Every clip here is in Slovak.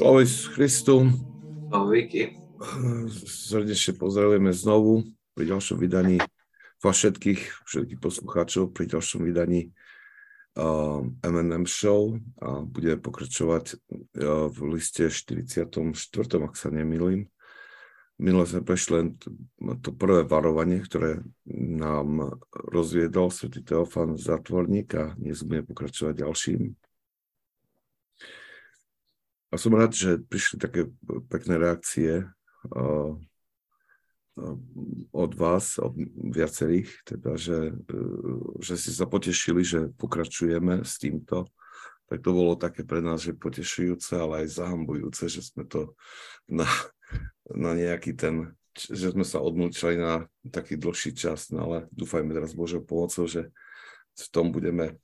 Sláva Christu. Vicky. Srdečne pozdravujeme znovu pri ďalšom vydaní vás všetkých, všetkých poslucháčov pri ďalšom vydaní uh, M&M Show a budeme pokračovať uh, v liste 44, ak sa nemýlim. Minule sme prešli len to prvé varovanie, ktoré nám rozviedol svätý Teofan Zatvorník a dnes budeme pokračovať ďalším a som rád, že prišli také pekné reakcie od vás, od viacerých, teda, že, uh, že si sa potešili, že pokračujeme s týmto. Tak to bolo také pre nás, že potešujúce, ale aj zahambujúce, že sme to na, na nejaký ten, že sme sa odmlčali na taký dlhší čas, no ale dúfajme teraz Božou pomocou, že v tom budeme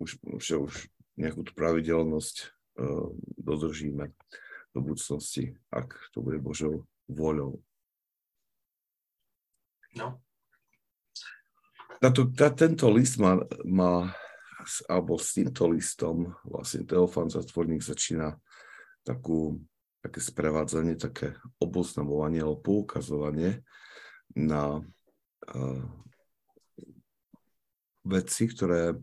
už, že už nejakú tú pravidelnosť dodržíme do budúcnosti, ak to bude Božou voľou. No. Tato, tá, tento list má, má, alebo s týmto listom vlastne Teofan Zatvorník začína takú, také sprevádzanie, také oboznamovanie alebo poukazovanie na uh, veci, ktoré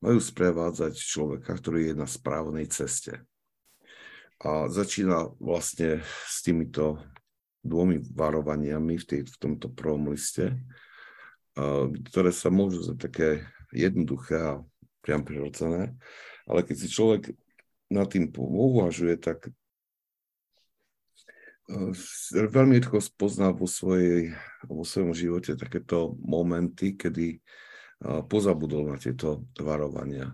majú sprevádzať človeka, ktorý je na správnej ceste. A začína vlastne s týmito dvomi varovaniami v, tej, v tomto prvom liste, ktoré sa môžu za také jednoduché a priam prirodzené, ale keď si človek nad tým uvažuje, tak e, veľmi rýchlo spozná vo, svojej, vo svojom živote takéto momenty, kedy pozabudol na tieto varovania.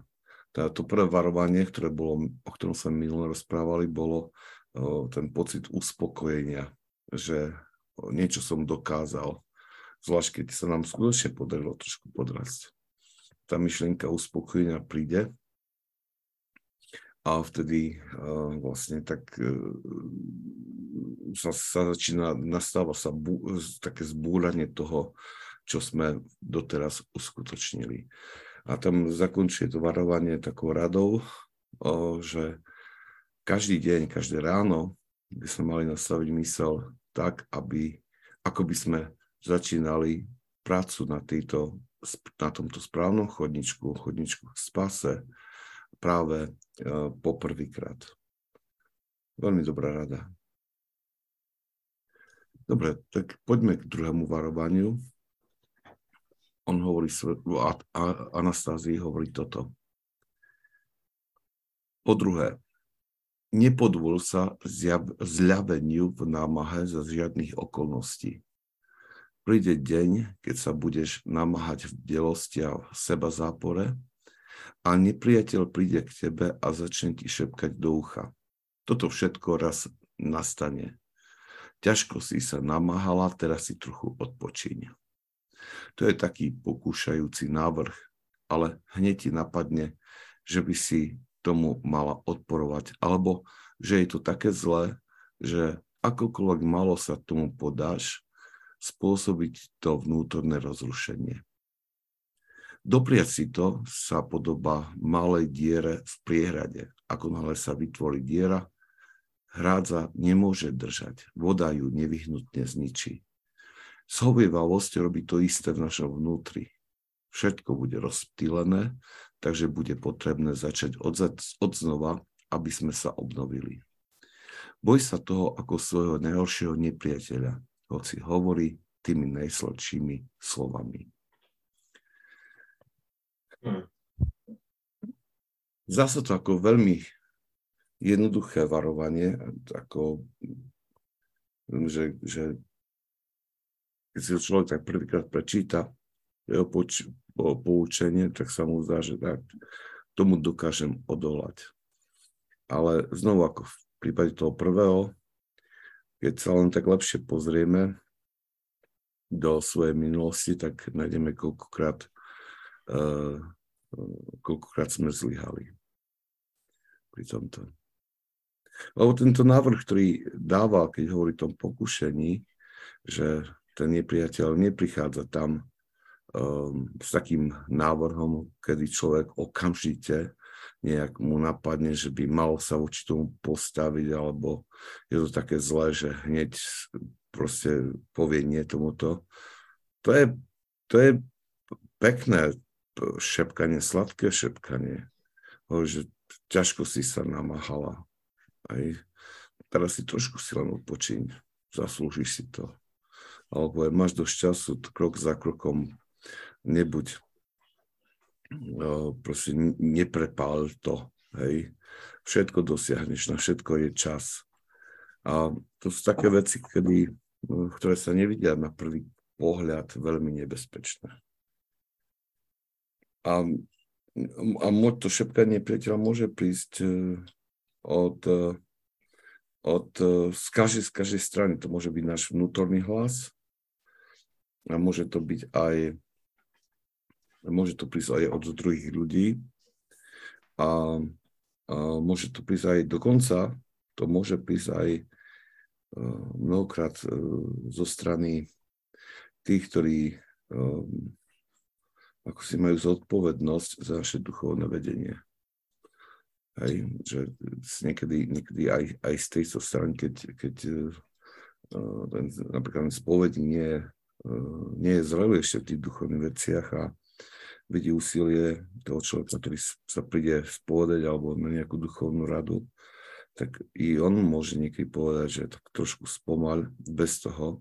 Teda to prvé varovanie, ktoré bolo, o ktorom sa minule rozprávali, bolo ten pocit uspokojenia, že niečo som dokázal, zvlášť keď sa nám skutočne podarilo trošku podrasť. Tá myšlienka uspokojenia príde a vtedy uh, vlastne tak uh, sa, sa začína, nastáva sa bú, také zbúranie toho, čo sme doteraz uskutočnili. A tam zakončuje to varovanie takou radou, že každý deň, každé ráno by sme mali nastaviť mysel tak, aby, ako by sme začínali prácu na, tejto, na tomto správnom chodničku, chodničku k spase práve uh, poprvýkrát. Veľmi dobrá rada. Dobre, tak poďme k druhému varovaniu on hovorí, Anastázii hovorí toto. Po druhé, nepodvol sa zľaveniu v námahe za žiadnych okolností. Príde deň, keď sa budeš namáhať v delosti a v seba zápore a nepriateľ príde k tebe a začne ti šepkať do ucha. Toto všetko raz nastane. Ťažko si sa namáhala, teraz si trochu odpočíň. To je taký pokúšajúci návrh, ale hneď ti napadne, že by si tomu mala odporovať, alebo že je to také zlé, že akokoľvek malo sa tomu podáš, spôsobiť to vnútorné rozrušenie. Dopriať si to sa podoba malej diere v priehrade. Ako náhle sa vytvorí diera, hrádza nemôže držať, voda ju nevyhnutne zničí. Zhovievavosť robí to isté v našom vnútri. Všetko bude rozptýlené, takže bude potrebné začať od, od znova, aby sme sa obnovili. Boj sa toho ako svojho najhoršieho nepriateľa, hoci hovorí tými najsladšími slovami. Hmm. Zdá sa to ako veľmi jednoduché varovanie, ako, že, že keď si človek tak prvýkrát prečíta, jeho poč- po, poučenie, tak sa mu zdá, že tak tomu dokážem odolať. Ale znovu ako v prípade toho prvého, keď sa len tak lepšie pozrieme do svojej minulosti, tak nájdeme koľkokrát, uh, koľkokrát sme zlyhali pri tomto. Lebo tento návrh, ktorý dáva, keď hovorí o tom pokušení, že ten nepriateľ neprichádza tam um, s takým návrhom, kedy človek okamžite nejak mu napadne, že by mal sa voči tomu postaviť, alebo je to také zlé, že hneď proste povie nie tomuto. To je, to je pekné šepkanie, sladké šepkanie. Že ťažko si sa namáhala. Aj teraz si trošku si len odpočiň, zaslúžiš si to. Alebo máš dosť času, krok za krokom, nebuď proste neprepál to, hej. Všetko dosiahneš, na všetko je čas. A to sú také veci, kedy, ktoré sa nevidia na prvý pohľad veľmi nebezpečné. A, a to šepkanie priateľa môže prísť e, od, e, od e, z, každej, z každej strany. To môže byť náš vnútorný hlas a môže to byť aj môže to prísť aj od druhých ľudí a, a môže to prísť aj dokonca, to môže prísť aj e, mnohokrát e, zo strany tých, ktorí e, ako si majú zodpovednosť za naše duchovné vedenie. Hej, že niekedy, niekedy aj, aj z tejto strany, keď, keď ten, napríklad spovedí nie, nie je zrelý ešte v tých duchovných veciach a vidí úsilie toho človeka, ktorý sa príde spovedať alebo na nejakú duchovnú radu, tak i on môže niekedy povedať, že tak trošku spomal bez toho,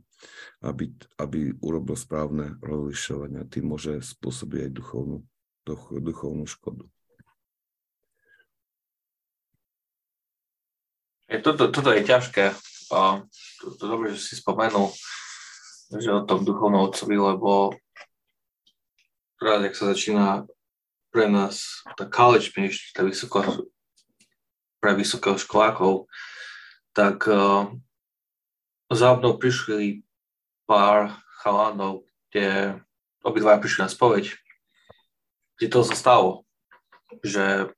aby, aby urobil správne rozlišovania. Tým môže spôsobiť aj duchovnú, duchovnú škodu. Toto, toto je ťažké. To, to dobre, že si spomenul, že o tom duchovnom otcovi, lebo rád, jak sa začína pre nás tá college peniš, tá vysoko, pre školákov, tak uh, za mnou prišli pár chalanov, kde obidva prišli na spoveď, kde to sa stalo, že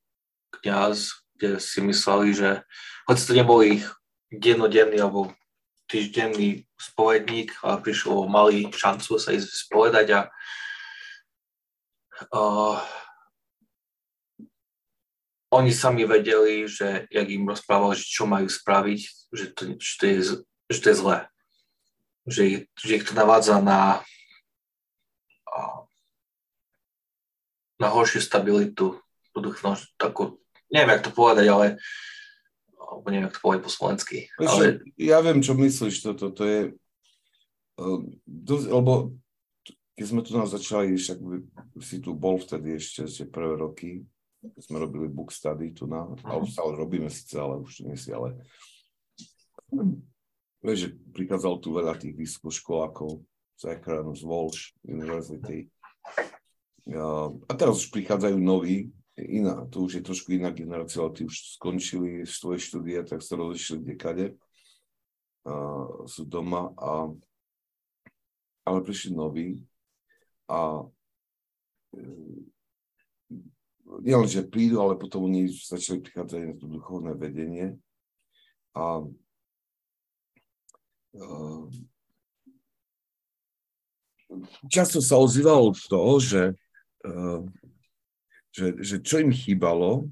kniaz, kde si mysleli, že hoci to nebol ich dennodenný alebo týždenný spovedník, ale prišlo, mali šancu sa ísť spovedať a uh, oni sami vedeli, že jak im rozprával, že čo majú spraviť, že to, že to, je, že to je zlé. Že, že ich to navádza na, na horšiu stabilitu takú, neviem, jak to povedať, ale alebo neviem, to povedať po slovensky. Ale... Ja viem, čo myslíš, toto, to je, dosť, lebo keď sme tu nás začali, však si tu bol vtedy ešte, ešte prvé roky, keď sme robili book study tu na, alebo stále robíme síce, ale už nie si, ale vieš, že prichádzalo tu veľa tých vysokoškolákov z Ekran, z Walsh University. A teraz už prichádzajú noví, iná, to už je trošku iná generácia, ale tí už skončili svoje štúdia, tak sa rozišli kde kade. A sú doma a ale prišli noví a e, nielen, že prídu, ale potom oni začali prichádzať na to duchovné vedenie a uh, často sa ozývalo toho, že, uh, že, že čo im chýbalo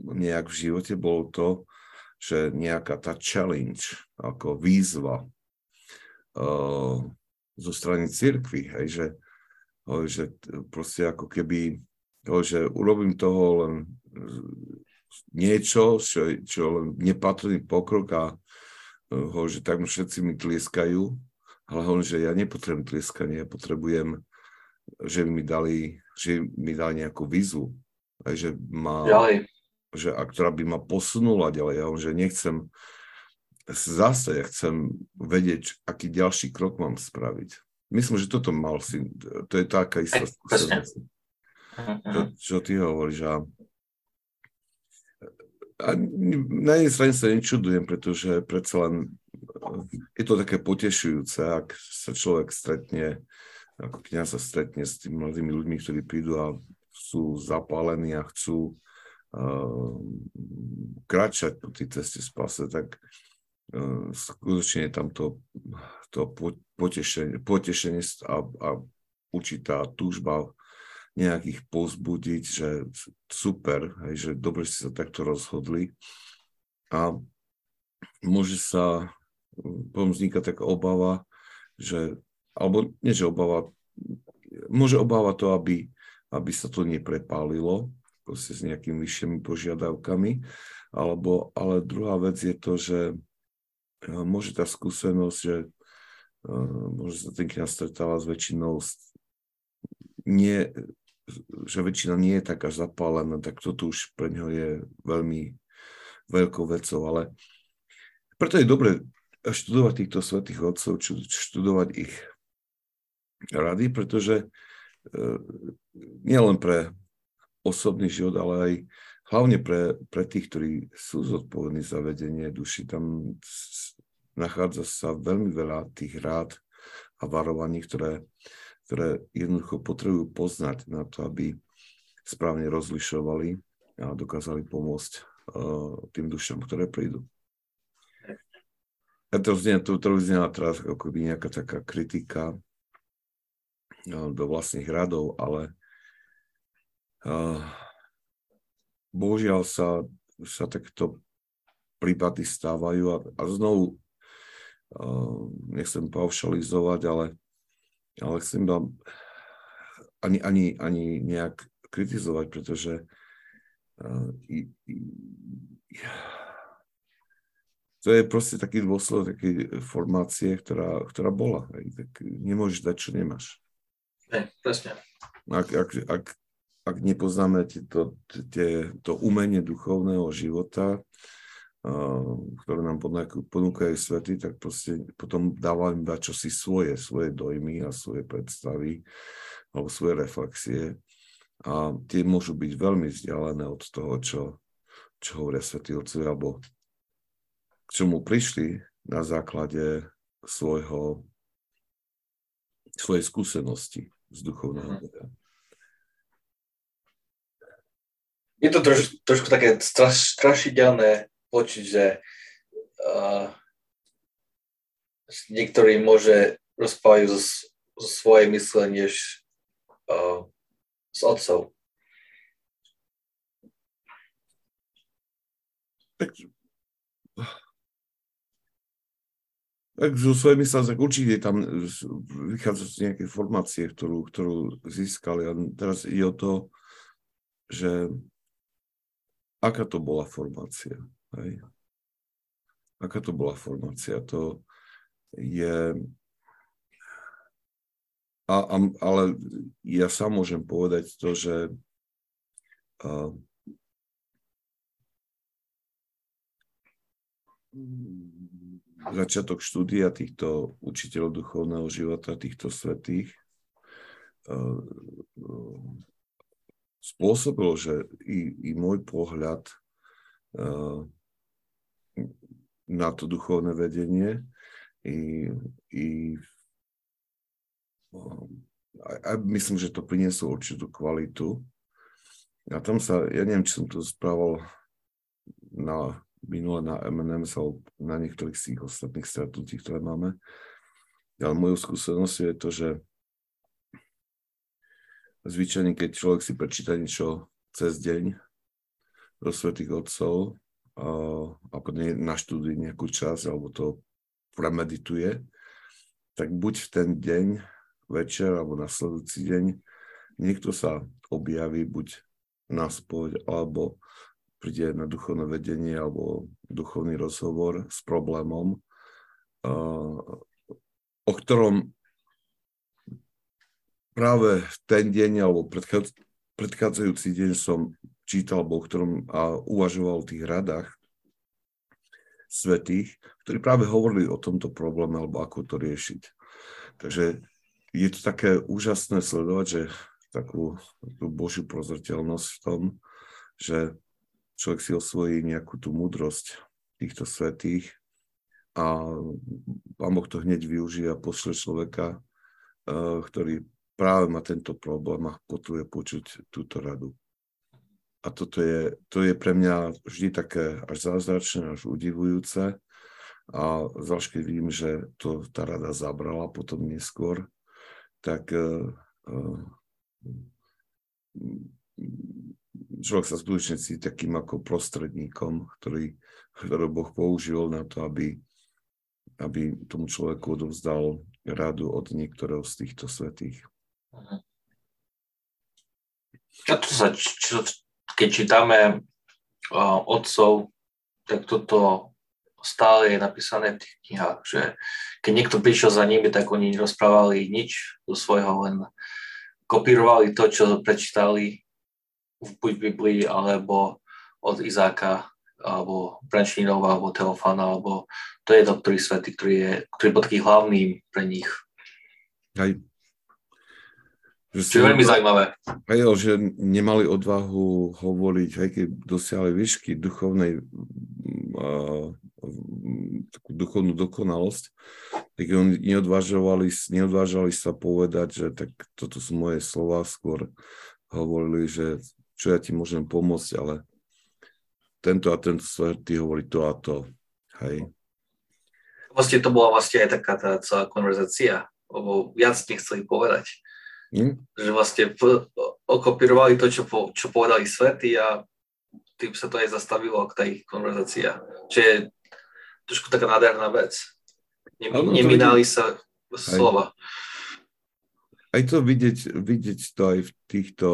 nejak v živote, bolo to, že nejaká tá challenge, ako výzva, uh, zo strany cirkvy, hej, že, že proste ako keby, že urobím toho len niečo, čo, čo len nepatrný pokrok a ho, že tak všetci mi tlieskajú, ale hovorím, že ja nepotrebujem tlieskanie, ja potrebujem, že mi dali, že mi dali nejakú vizu, že ma, ďalej. že, a ktorá by ma posunula ďalej. Ja že nechcem zase ja chcem vedieť, aký ďalší krok mám spraviť. Myslím, že toto mal si, to je taká istá skúsenosť. To, čo ty hovoríš. A, a na jednej strane sa nečudujem, pretože predsa len je to také potešujúce, ak sa človek stretne, ako kniaz sa stretne s tými mladými ľuďmi, ktorí prídu a sú zapálení a chcú uh, kráčať po tej ceste spase, tak E, skutočne je tam to, to potešenie, potešenie a, a určitá túžba nejakých pozbudiť, že super, hej, že dobre ste sa takto rozhodli. A môže sa, potom vzniká taká obava, že, alebo nie, že obava, môže obava to, aby, aby sa to neprepálilo, proste s nejakými vyššími požiadavkami, alebo, ale druhá vec je to, že e, môže tá skúsenosť, že uh, môže sa ten kniaz stretáva s väčšinou nie, že väčšina nie je taká zapálená, tak toto už pre ňo je veľmi veľkou vecou, ale preto je dobre študovať týchto svetých otcov, študovať ich rady, pretože e, nielen pre osobný život, ale aj hlavne pre, pre tých, ktorí sú zodpovední za vedenie duši. Tam nachádza sa veľmi veľa tých rád a varovaní, ktoré ktoré jednoducho potrebujú poznať na to, aby správne rozlišovali a dokázali pomôcť uh, tým dušam, ktoré prídu. A to znie, to, to znie teraz ako by nejaká taká kritika do vlastných radov, ale uh, bohužiaľ sa, sa takto prípady stávajú a, a znovu nechcem paušalizovať, ale ale chcem vám ani, ani, ani nejak kritizovať, pretože to je proste taký dôsledok takej formácie, ktorá, ktorá bola. Hej. Tak nemôžeš dať, čo nemáš. Ne, presne. Ak, ak, ak, ak nepoznáme to, tie, to umenie duchovného života, ktoré nám ponúkajú svety, tak proste potom dávam iba čosi svoje, svoje dojmy a svoje predstavy alebo svoje reflexie. A tie môžu byť veľmi vzdialené od toho, čo, čo hovoria svätí otcovia, alebo k čomu prišli na základe svojho, svojej skúsenosti z duchovného mhm. veda. Je to troš, trošku také straš, strašidelné počuť, že uh, niektorý môže rozpávajú zo, zo svojej mysle než uh, s otcov. Tak, tak zo svojej mysle, tak určite tam vychádza z nejakej formácie, ktorú, ktorú získali. A teraz je o to, že aká to bola formácia. Hej. Aká to bola formácia? To je... A, a, ale ja sám môžem povedať to, že a, začiatok štúdia týchto učiteľov duchovného života, týchto svetých, spôsobil, že i, i môj pohľad na to duchovné vedenie i, i a myslím, že to prinieslo určitú kvalitu. A tam sa, ja neviem, či som to správal na minule na M&M alebo na niektorých z tých ostatných stretnutí, ktoré máme. Ale mojou skúsenosťou je to, že zvyčajne, keď človek si prečíta niečo cez deň do svetých otcov, a potom naštuduje nejakú čas alebo to premedituje, tak buď v ten deň, večer alebo nasledujúci deň, niekto sa objaví buď na spoď, alebo príde na duchovné vedenie alebo duchovný rozhovor s problémom, o ktorom práve v ten deň alebo predchádzajúci deň som čítal, o ktorom a uvažoval o tých radách svetých, ktorí práve hovorili o tomto probléme alebo ako to riešiť. Takže je to také úžasné sledovať, že takú tú Božiu prozreteľnosť v tom, že človek si osvojí nejakú tú múdrosť týchto svetých a Pán Boh to hneď využije a pošle človeka, eh, ktorý práve má tento problém a potrebuje počuť túto radu. A toto je, to je pre mňa vždy také až zázračné, až udivujúce. A zvlášť keď vidím, že to tá rada zabrala potom neskôr, tak uh, človek sa skutočne cíti takým ako prostredníkom, ktorý, ktorý Boh použil na to, aby, aby tomu človeku odovzdal radu od niektorého z týchto svetých. A to sa, čo, keď čítame uh, otcov, tak toto stále je napísané v tých knihách, že keď niekto prišiel za nimi, tak oni nerozprávali nič do svojho, len kopírovali to, čo prečítali buď v Biblii, alebo od Izáka, alebo Brančninova, alebo Teofana, alebo to je to, ktorý svety, ktorý, je, ktorý bol taký hlavným pre nich. Hej. Že Čo je veľmi zaujímavé. Hej, že nemali odvahu hovoriť, aj keď dosiahli výšky duchovnej uh, takú duchovnú dokonalosť, tak oni neodvážovali, neodvážali sa povedať, že tak toto sú moje slova, skôr hovorili, že čo ja ti môžem pomôcť, ale tento a tento svetý hovorí to a to. Hej. Vlastne to bola vlastne aj taká tá celá konverzácia, lebo viac nechceli povedať. Hmm? Že vlastne okopírovali to, čo, po, čo povedali svety a tým sa to aj zastavilo k tej konverzácii. Čiže je trošku taká nádherná vec. Neminali sa slova. Aj to vidieť, vidieť to aj v týchto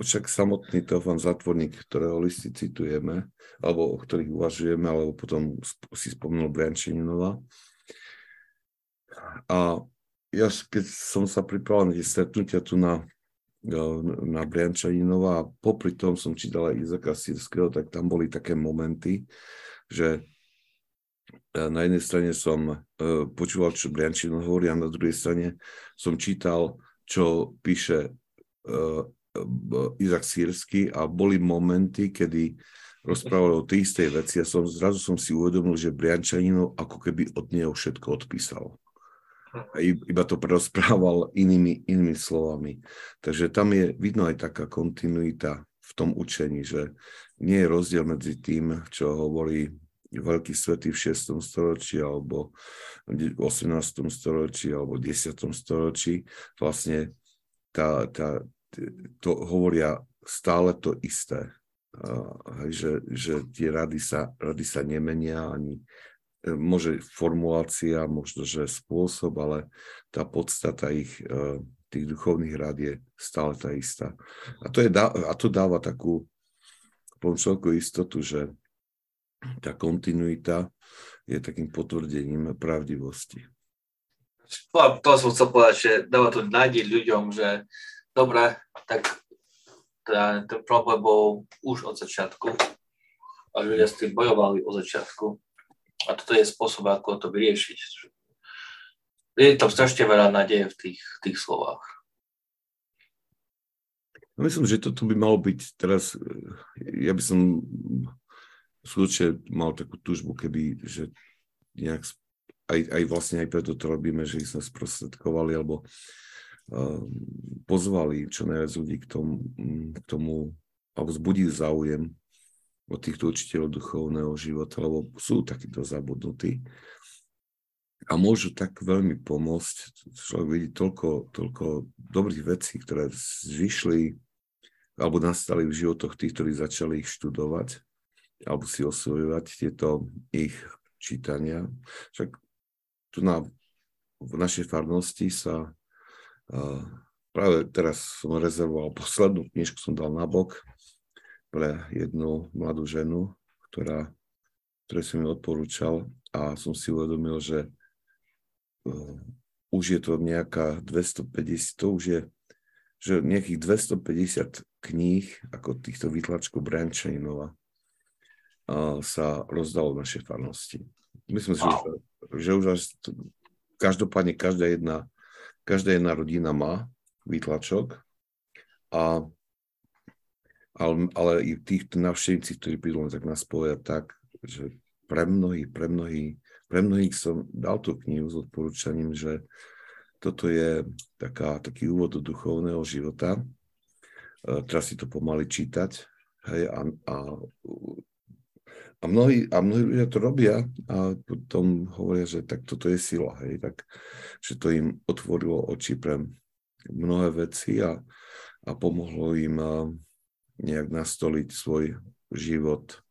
však samotný Teofan Zatvorník, ktorého listy citujeme, alebo o ktorých uvažujeme, alebo potom si spomenul Briančeninova. A ja, keď som sa pripravil na stretnutia tu na, na Briančaninova a popri tom som čítal aj Izaka Sirského, tak tam boli také momenty, že e, na jednej strane som e, počúval, čo Briančin hovorí a na druhej strane som čítal, čo píše Izak Sírsky a boli momenty, kedy rozprával o tej istej veci a som, zrazu som si uvedomil, že Briančanino ako keby od neho všetko odpísal. A iba to prerozprával inými, inými slovami. Takže tam je vidno aj taká kontinuita v tom učení, že nie je rozdiel medzi tým, čo hovorí veľký svety v 6. storočí alebo v 18. storočí alebo 10. storočí. Vlastne tá, tá, to hovoria stále to isté. Že, že tie rady sa, rady sa nemenia ani e, môže formulácia, možno, že spôsob, ale tá podstata ich, e, tých duchovných rád je stále tá istá. A to, je, a to dáva takú človeku istotu, že tá kontinuita je takým potvrdením pravdivosti. To, to som chcel povedať, že dáva to nádej ľuďom, že dobre, tak ten, ten problém bol už od začiatku a ľudia s tým bojovali od začiatku. A toto je spôsob, ako to vyriešiť. Je tam strašne veľa nádeje v tých, tých slovách. No myslím, že toto by malo byť teraz, ja by som skutočne mal takú túžbu, keby, že nejak aj, aj vlastne aj preto to robíme, že sme sprostredkovali, alebo Ehm, pozvali čo najviac ľudí k tomu, k tomu alebo zbudiť záujem od týchto učiteľov duchovného života, lebo sú takíto zabudnutí a môžu tak veľmi pomôcť. Človek vidí toľko, toľko dobrých vecí, ktoré vyšli alebo nastali v životoch tých, ktorí začali ich študovať alebo si osvojovať tieto ich čítania. Však tu na, v našej farnosti sa Práve teraz som rezervoval poslednú knižku, som dal na bok pre jednu mladú ženu, ktorá, ktoré som mi odporúčal a som si uvedomil, že uh, už je to nejaká 250, to už je že nejakých 250 kníh, ako týchto vytlačkov Branchainova, uh, sa rozdalo v našej farnosti. Myslím si, wow. že, že už až každopádne každá jedna každá jedna rodina má výtlačok, a, ale, ale i týchto navštevníci, ktorí prídu tak nás povedia tak, že pre mnohých, pre mnohých, pre mnohých som dal tú knihu s odporúčaním, že toto je taká, taký úvod do duchovného života. E, teraz si to pomaly čítať. Hej, a, a, a, mnohí, a mnohí ľudia to robia a potom hovoria, že tak toto je sila. Hej, tak že to im otvorilo oči pre mnohé veci a a pomohlo im nejak nastoliť svoj život,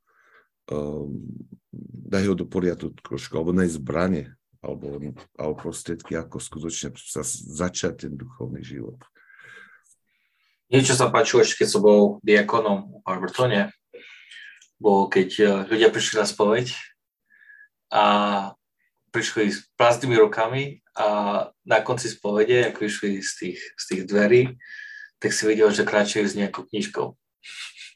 dať ho do poriadku trošku, alebo nájsť zbranie, alebo, alebo prostriedky, ako skutočne sa začať ten duchovný život. Niečo sa páčilo ešte, keď som bol diakonom v Barbertone, bolo keď e, ľudia prišli na spoveď a prišli s prázdnymi rukami a na konci spovede, ako išli z tých, z tých dverí, tak si videl, že kráčajú s nejakou knižkou.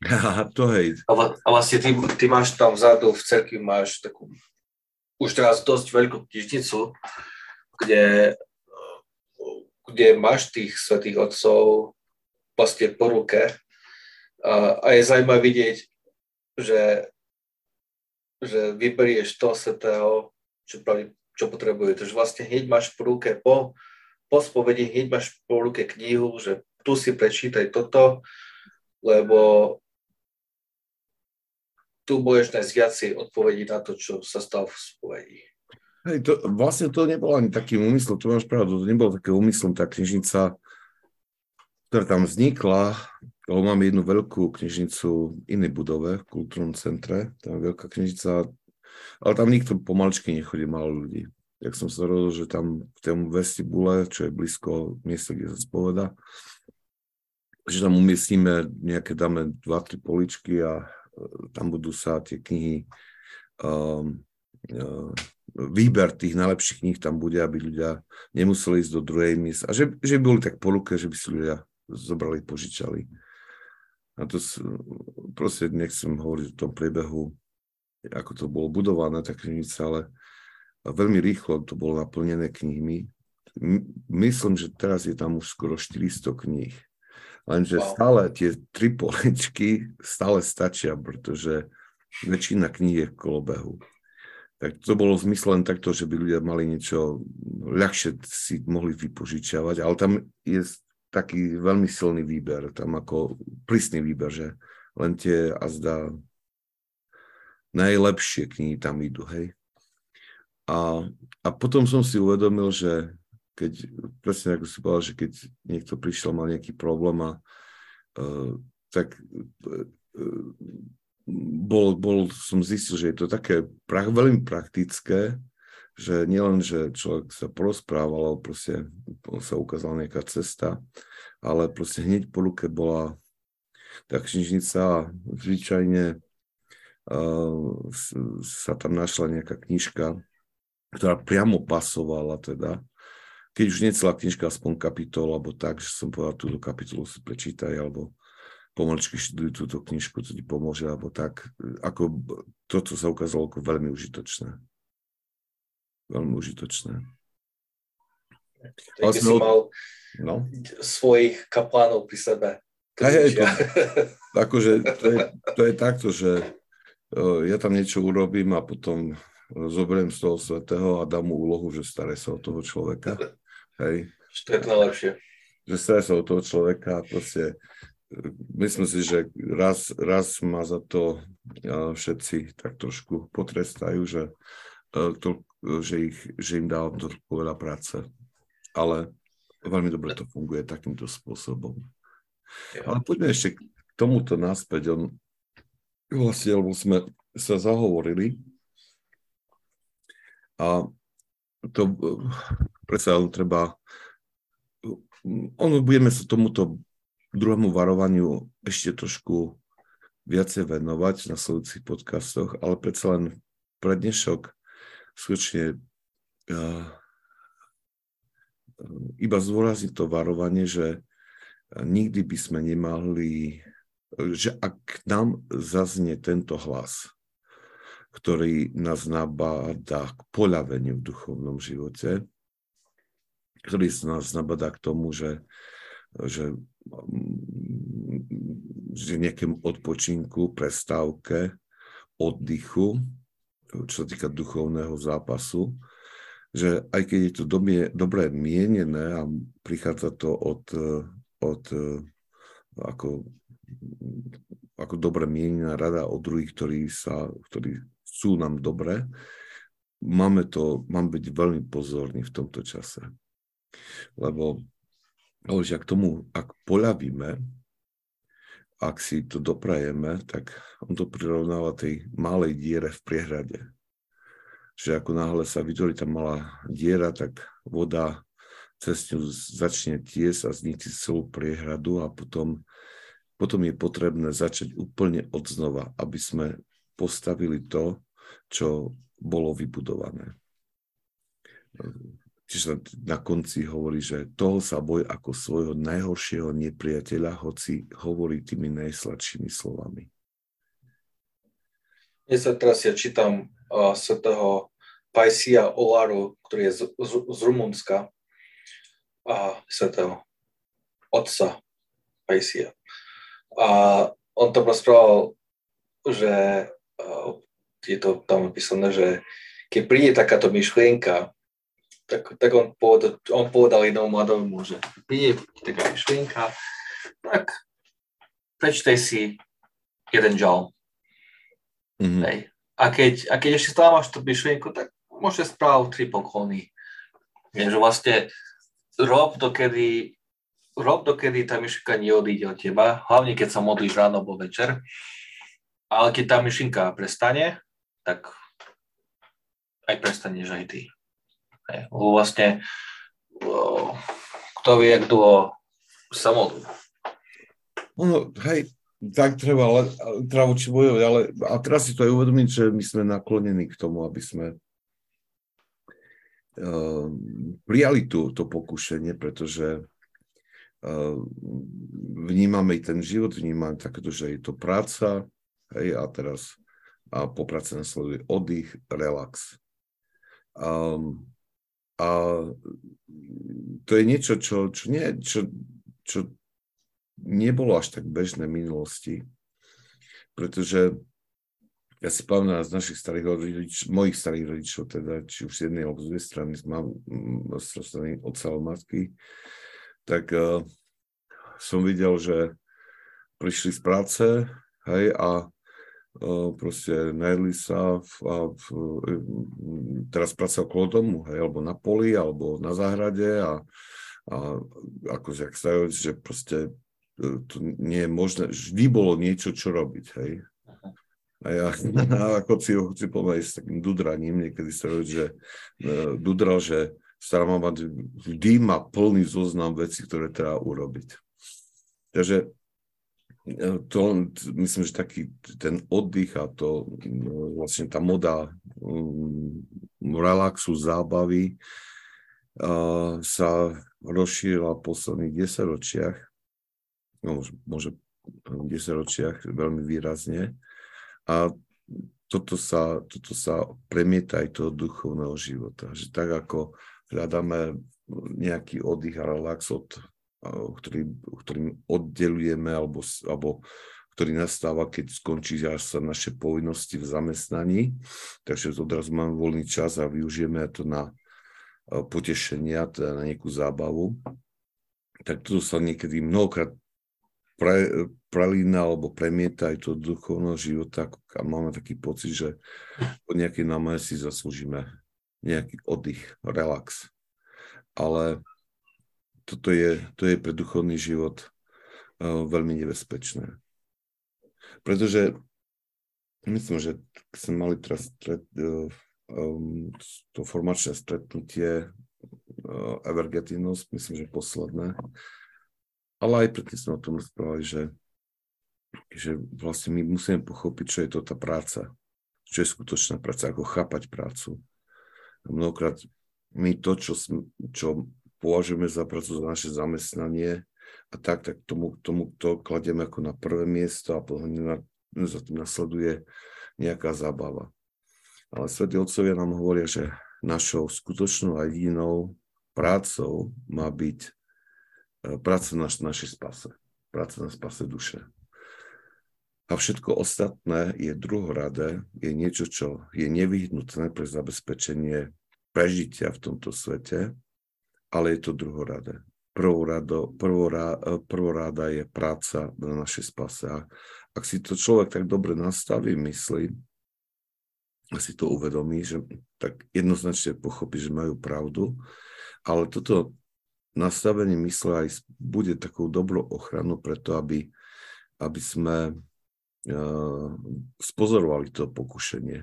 Aha, to hej. A, a vlastne ty, ty máš tam vzadu v cerkvi máš takú už teraz dosť veľkú knižnicu, kde, kde máš tých svetých otcov vlastne po ruke. A, a je zaujímavé vidieť, že, že vyberieš toho svetého, čo, pravi, čo potrebuje. Takže vlastne hneď máš po ruke, po, po spovedi hneď máš po ruke knihu, že tu si prečítaj toto, lebo tu budeš nájsť viacej odpovedí na to, čo sa stalo v spovedi. Hej, to, vlastne to nebolo ani takým úmyslom, to máš pravdu, to nebolo také úmyslom, tá knižnica ktorá tam vznikla, lebo máme jednu veľkú knižnicu v inej budove, v kultúrnom centre, tam je veľká knižnica, ale tam nikto pomaličky nechodí, malo ľudí. Jak som sa rozhodol, že tam v tom vestibule, čo je blízko miesta, kde sa spoveda, že tam umiestníme nejaké, dáme dva, tri poličky a e, tam budú sa tie knihy, um, uh, výber tých najlepších kníh tam bude, aby ľudia nemuseli ísť do druhej miesta. A že, že by boli tak po ruke, že by si ľudia zobrali, požičali. A to proste nechcem hovoriť o tom priebehu, ako to bolo budované, tá knižnica, ale veľmi rýchlo to bolo naplnené knihmi. Myslím, že teraz je tam už skoro 400 kníh. Lenže wow. stále tie tri poličky stále stačia, pretože väčšina kníh je v kolobehu. Tak to bolo v zmysle len takto, že by ľudia mali niečo ľahšie si mohli vypožičiavať, ale tam je taký veľmi silný výber, tam ako prísny výber, že len tie azda najlepšie knihy tam idú, hej. A, a potom som si uvedomil, že keď, presne ako si povedal, že keď niekto prišiel, mal nejaký problém a uh, tak uh, bol, bol, som zistil, že je to také pra, veľmi praktické, že nielen, že človek sa porozprával, ale proste sa ukázala nejaká cesta, ale proste hneď po ruke bola tá knižnica a zvyčajne uh, sa tam našla nejaká knižka, ktorá priamo pasovala teda. Keď už necelá knižka, aspoň kapitol, alebo tak, že som povedal, túto kapitolu si prečítaj, alebo pomaličky študuj túto knižku, to ti pomôže, alebo tak. Ako toto sa ukázalo ako veľmi užitočné veľmi užitočné. Tak si mal no? svojich kaplánov pri sebe. Hej, to, akože to je, to je takto, že uh, ja tam niečo urobím a potom zoberiem z toho svetého a dám mu úlohu, že staré sa o toho človeka. Hej. To je to najlepšie. Že staré sa o toho človeka a proste myslím si, že raz, raz ma za to uh, všetci tak trošku potrestajú, že to, že, ich, že im dávam to veľa práce. Ale veľmi dobre to funguje takýmto spôsobom. Ja. Ale poďme ešte k tomuto naspäť. On, vlastne, lebo sme sa zahovorili a to predsa treba ono budeme sa tomuto druhému varovaniu ešte trošku viacej venovať na sledujúcich podcastoch, ale predsa len pre dnešok skutočne uh, iba zdôrazniť to varovanie, že nikdy by sme nemali, že ak nám zaznie tento hlas, ktorý nás nabáda k poľaveniu v duchovnom živote, ktorý nás nabáda k tomu, že, že, že nejakému odpočinku, prestávke, oddychu, čo sa týka duchovného zápasu, že aj keď je to dobie, dobre mienené a prichádza to od, od ako, ako dobre mienená rada od druhých, ktorí, sa, ktorí sú nám dobre, máme to, mám byť veľmi pozorný v tomto čase. Lebo Ale že ak tomu, ak poľavíme, ak si to doprajeme, tak on to prirovnáva tej malej diere v priehrade. Že ako náhle sa vytvorí tá malá diera, tak voda cez ňu začne tiesť a zničiť celú priehradu a potom, potom je potrebné začať úplne od znova, aby sme postavili to, čo bolo vybudované. Čiže na konci hovorí, že toho sa boj ako svojho najhoršieho nepriateľa, hoci hovorí tými najsladšími slovami. Ja sa teraz ja čítam uh, svetého Pajsia Olaru, ktorý je z, z, z Rumunska a svetého otca Pajsia. A on tam rozprával, že uh, je to tam napísané, že keď príde takáto myšlienka, tak, tak on, povedal, on povedal jednomu mladému, že príde taká myšlienka, tak prečtaj si jeden žal. Mm-hmm. Hej. A, keď, a keď ešte stále máš tú myšlienku, tak môžeš spraviť tri poklony. Je, že vlastne rob dokedy, rob dokedy tá myšlienka neodíde od teba, hlavne keď sa modlíš ráno alebo večer. Ale keď tá myšlienka prestane, tak aj prestaneš aj ty. Lebo vlastne kto vie, jak dlho sa modlí. No, hej, tak treba, ale, treba učiť bojovať, ale a teraz si to aj uvedomiť, že my sme naklonení k tomu, aby sme uh, prijali tú, to pokušenie, pretože uh, vnímame ten život, vnímame takéto, že je to práca, hej, a teraz a po práce nasleduje oddych, relax. Um, a to je niečo, čo, čo, nie, čo, čo nebolo až tak bežné v minulosti, pretože ja si pamätám z našich starých rodičov, mojich starých rodičov, teda, či už z jednej alebo z druhej strany, mám z strany otca a matky, tak uh, som videl, že prišli z práce, hej, a proste najedli sa a teraz pracoval okolo domu, hej, alebo na poli, alebo na záhrade a, a akože ak sa že proste e, to nie je možné, vždy bolo niečo, čo robiť, hej. A ja a ako si ho chci povedať s takým dudraním, niekedy sa hovorí, že uh, dudral, že stará mama vždy má plný zoznam vecí, ktoré treba urobiť. Takže to, myslím, že taký ten oddych a to vlastne tá moda um, relaxu, zábavy uh, sa rozšírila v posledných desaťročiach, no, môže v desaťročiach veľmi výrazne a toto sa, toto sa premieta aj toho duchovného života. Že tak ako hľadáme nejaký oddych a relax od ktorý, ktorým oddelujeme alebo, alebo ktorý nastáva, keď skončí sa naše povinnosti v zamestnaní. Takže odrazu máme voľný čas a využijeme to na potešenia, teda na nejakú zábavu. Tak toto sa niekedy mnohokrát pre, pralína alebo premieta aj to duchovného života a máme taký pocit, že po nejakej námahe si zaslúžime nejaký oddych, relax. Ale toto je, to je pre duchovný život uh, veľmi nebezpečné. Pretože myslím, že sme mali teraz stret, uh, um, to formačné stretnutie uh, Evergetinos, myslím, že posledné, ale aj predtým sme o tom rozprávali, že, že vlastne my musíme pochopiť, čo je to tá práca, čo je skutočná práca, ako chápať prácu. Mnohokrát my to, čo, sme, čo považujeme za prácu za naše zamestnanie a tak, tak tomu, to kladieme ako na prvé miesto a potom za tým nasleduje nejaká zábava. Ale svätí otcovia nám hovoria, že našou skutočnou a jedinou prácou má byť e, práca na našej spase. Práca na spase duše. A všetko ostatné je druhoradé, je niečo, čo je nevyhnutné pre zabezpečenie prežitia v tomto svete ale je to druhoradé. Prvorado, prvorá, prvoráda je práca na našej spase. A ak si to človek tak dobre nastaví, myslí, a si to uvedomí, že tak jednoznačne pochopí, že majú pravdu, ale toto nastavenie mysle aj bude takou dobrou ochranou preto, aby, aby sme uh, spozorovali to pokušenie,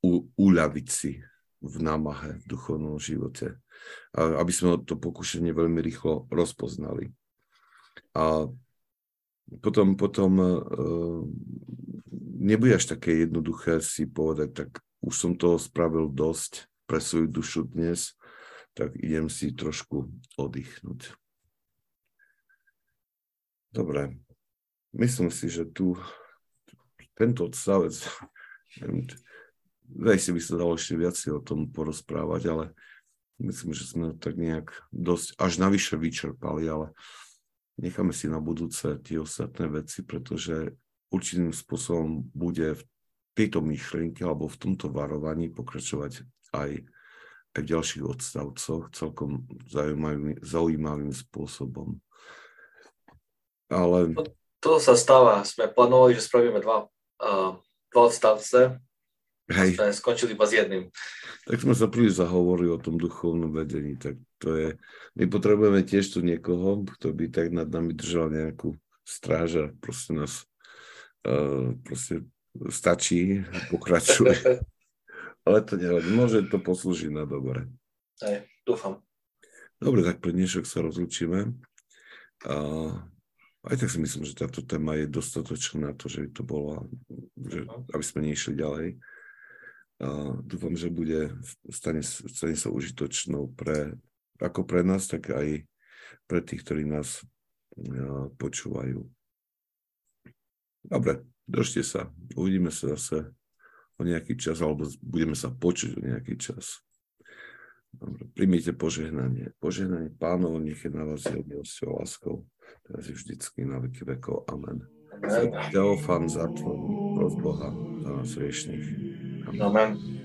u, uľaviť si v námahe v duchovnom živote. Aby sme to pokušenie veľmi rýchlo rozpoznali. A potom, potom uh, nebude až také jednoduché si povedať, tak už som toho spravil dosť pre svoju dušu dnes, tak idem si trošku oddychnúť. Dobre, myslím si, že tu tento odstavec, neviem, si by sa dalo ešte viac o tom porozprávať, ale myslím, že sme tak nejak dosť až navyše vyčerpali, ale necháme si na budúce tie ostatné veci, pretože určitým spôsobom bude v tejto myšlienke alebo v tomto varovaní pokračovať aj aj v ďalších odstavcoch celkom zaujímavým, zaujímavým spôsobom. Ale... To, to sa stáva. Sme plánovali, že spravíme dva, uh, dva odstavce. Hej. Sme skončili iba s jedným. Tak sme sa príliš zahovorili o tom duchovnom vedení. Tak to je... My potrebujeme tiež tu niekoho, kto by tak nad nami držal nejakú stráž a proste nás uh, proste stačí, pokračuje. Ale to nevadí, môže to poslúžiť na dobre. Aj, dúfam. Dobre, tak pre dnešok sa rozlučíme. A aj tak si myslím, že táto téma je dostatočná na to, že by to bola, že, aby sme nešli ďalej. Dúfam, že bude, stane, stane sa užitočnou pre, ako pre nás, tak aj pre tých, ktorí nás počúvajú. Dobre, držte sa. Uvidíme sa zase o nejaký čas, alebo budeme sa počuť o nejaký čas. Dobre, primite požehnanie. Požehnanie pánov, nech je na vás jeho milosťou láskou, teraz je vždycky na veky vekov. Amen. Teofan za tvoj pros Boha, za nás riešných. Amen. Amen.